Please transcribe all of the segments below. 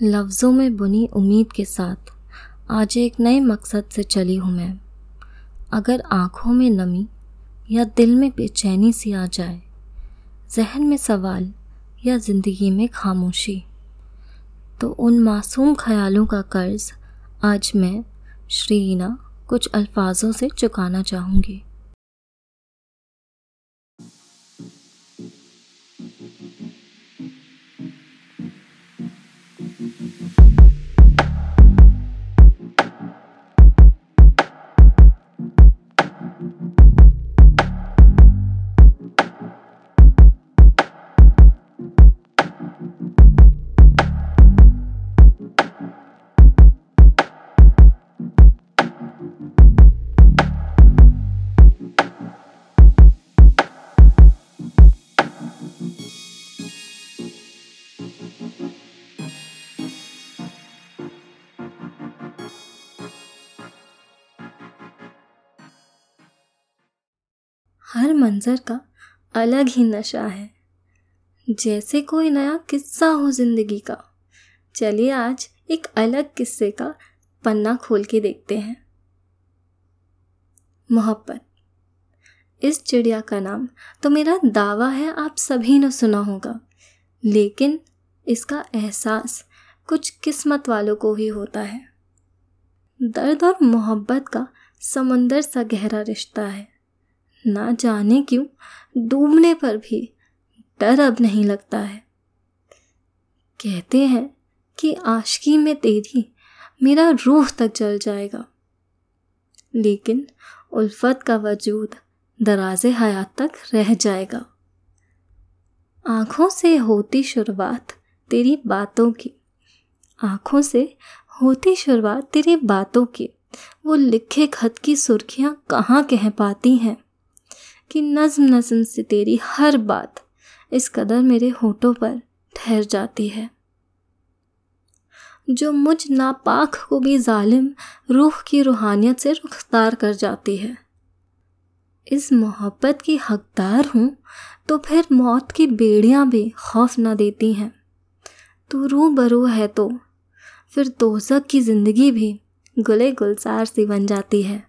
लफ्ज़ों में बुनी उम्मीद के साथ, आज एक नए मकसद से चली हूँ मैं। अगर आँखों में नमी या दिल में बेचैनी सी आ जाए, जहन में सवाल या ज़िंदगी में खामोशी तो उन मासूम ख्यालों का कर्ज आज मैं श्रीना कुछ अल्फाजों से चुकाना चाहूँगी। हर मंज़र का अलग ही नशा है। जैसे कोई नया किस्सा हो ज़िंदगी का। चलिए आज एक अलग किस्से का पन्ना खोल के देखते हैं। मोहब्बत। इस चिड़िया का नाम तो मेरा दावा है आप सभी ने सुना होगा। लेकिन इसका एहसास कुछ किस्मत वालों को ही होता है। दर्द और मोहब्बत का समंदर सा गहरा रिश्ता है। ना जाने क्यों? डूबने पर भी डर अब नहीं लगता है। कहते हैं कि आशकी में तेरी, मेरा रूह तक जल जाएगा। लेकिन उल्फत का वजूद दराज हयात तक रह जाएगा। आँखों से होती शुरुआत तेरी बातों की। आँखों से होती शुरुआत तेरी बातों की। वो लिखे खत की सुर्खियाँ कहाँ कह पाती हैं? कि नज्म नज्म से तेरी हर बात इस कदर मेरे होठों पर ठहर जाती है। जो मुझ नापाक को भी जालिम रूह की रूहानियत से रुखतार कर जाती है। इस मोहब्बत की हकदार हूँ तो फिर मौत की बेड़ियाँ भी खौफ न देती हैं। तू रू बरू है तो फिर दोजक की ज़िंदगी भी गुले गुलजार सी बन जाती है।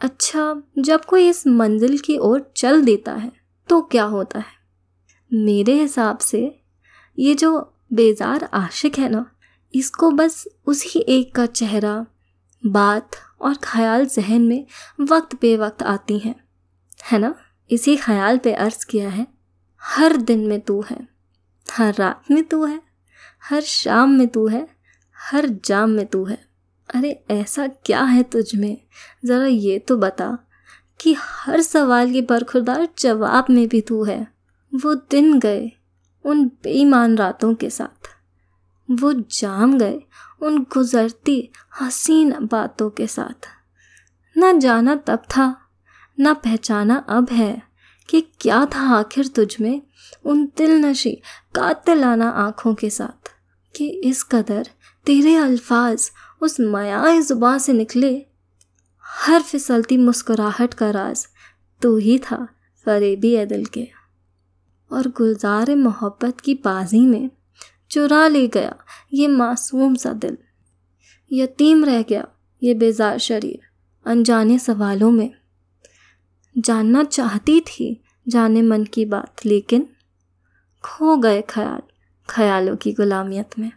अच्छा जब कोई इस मंजिल की ओर चल देता है तो क्या होता है? मेरे हिसाब से, ये जो बेजार आशिक है ना, इसको बस उसी एक का चेहरा, बात और ख्याल जहन में वक्त पे वक्त आती हैं। है ना? इसी ख्याल पे अर्ज़ किया है, हर दिन में तू है, हर रात में तू है, हर शाम में तू है, हर जाम में तू है। अरे ऐसा क्या है तुझ में? ज़रा ये तो बता कि हर सवाल के बरखुरदार जवाब में भी तू है। वो दिन गए उन बेईमान रातों के साथ। वो जाम गए उन गुजरती हसीन बातों के साथ। ना जाना तब था, ना पहचाना अब है कि क्या था आखिर तुझ में उन दिल नशी कातिलाना आँखों के साथ कि इस कदर तेरे अल्फाज उस मयाए ज़ुबान से निकले। हर फिसलती मुस्कुराहट का राज तू ही था, फरेबी ए दिल के। और गुलजार मोहब्बत की बाजी में चुरा ले गया ये मासूम सा दिल। यतीम रह गया ये बेजार शरीर अनजाने सवालों में। जानना चाहती थी, जाने मन की बात, लेकिन खो गए ख्याल, ख्यालों की गुलामियत में।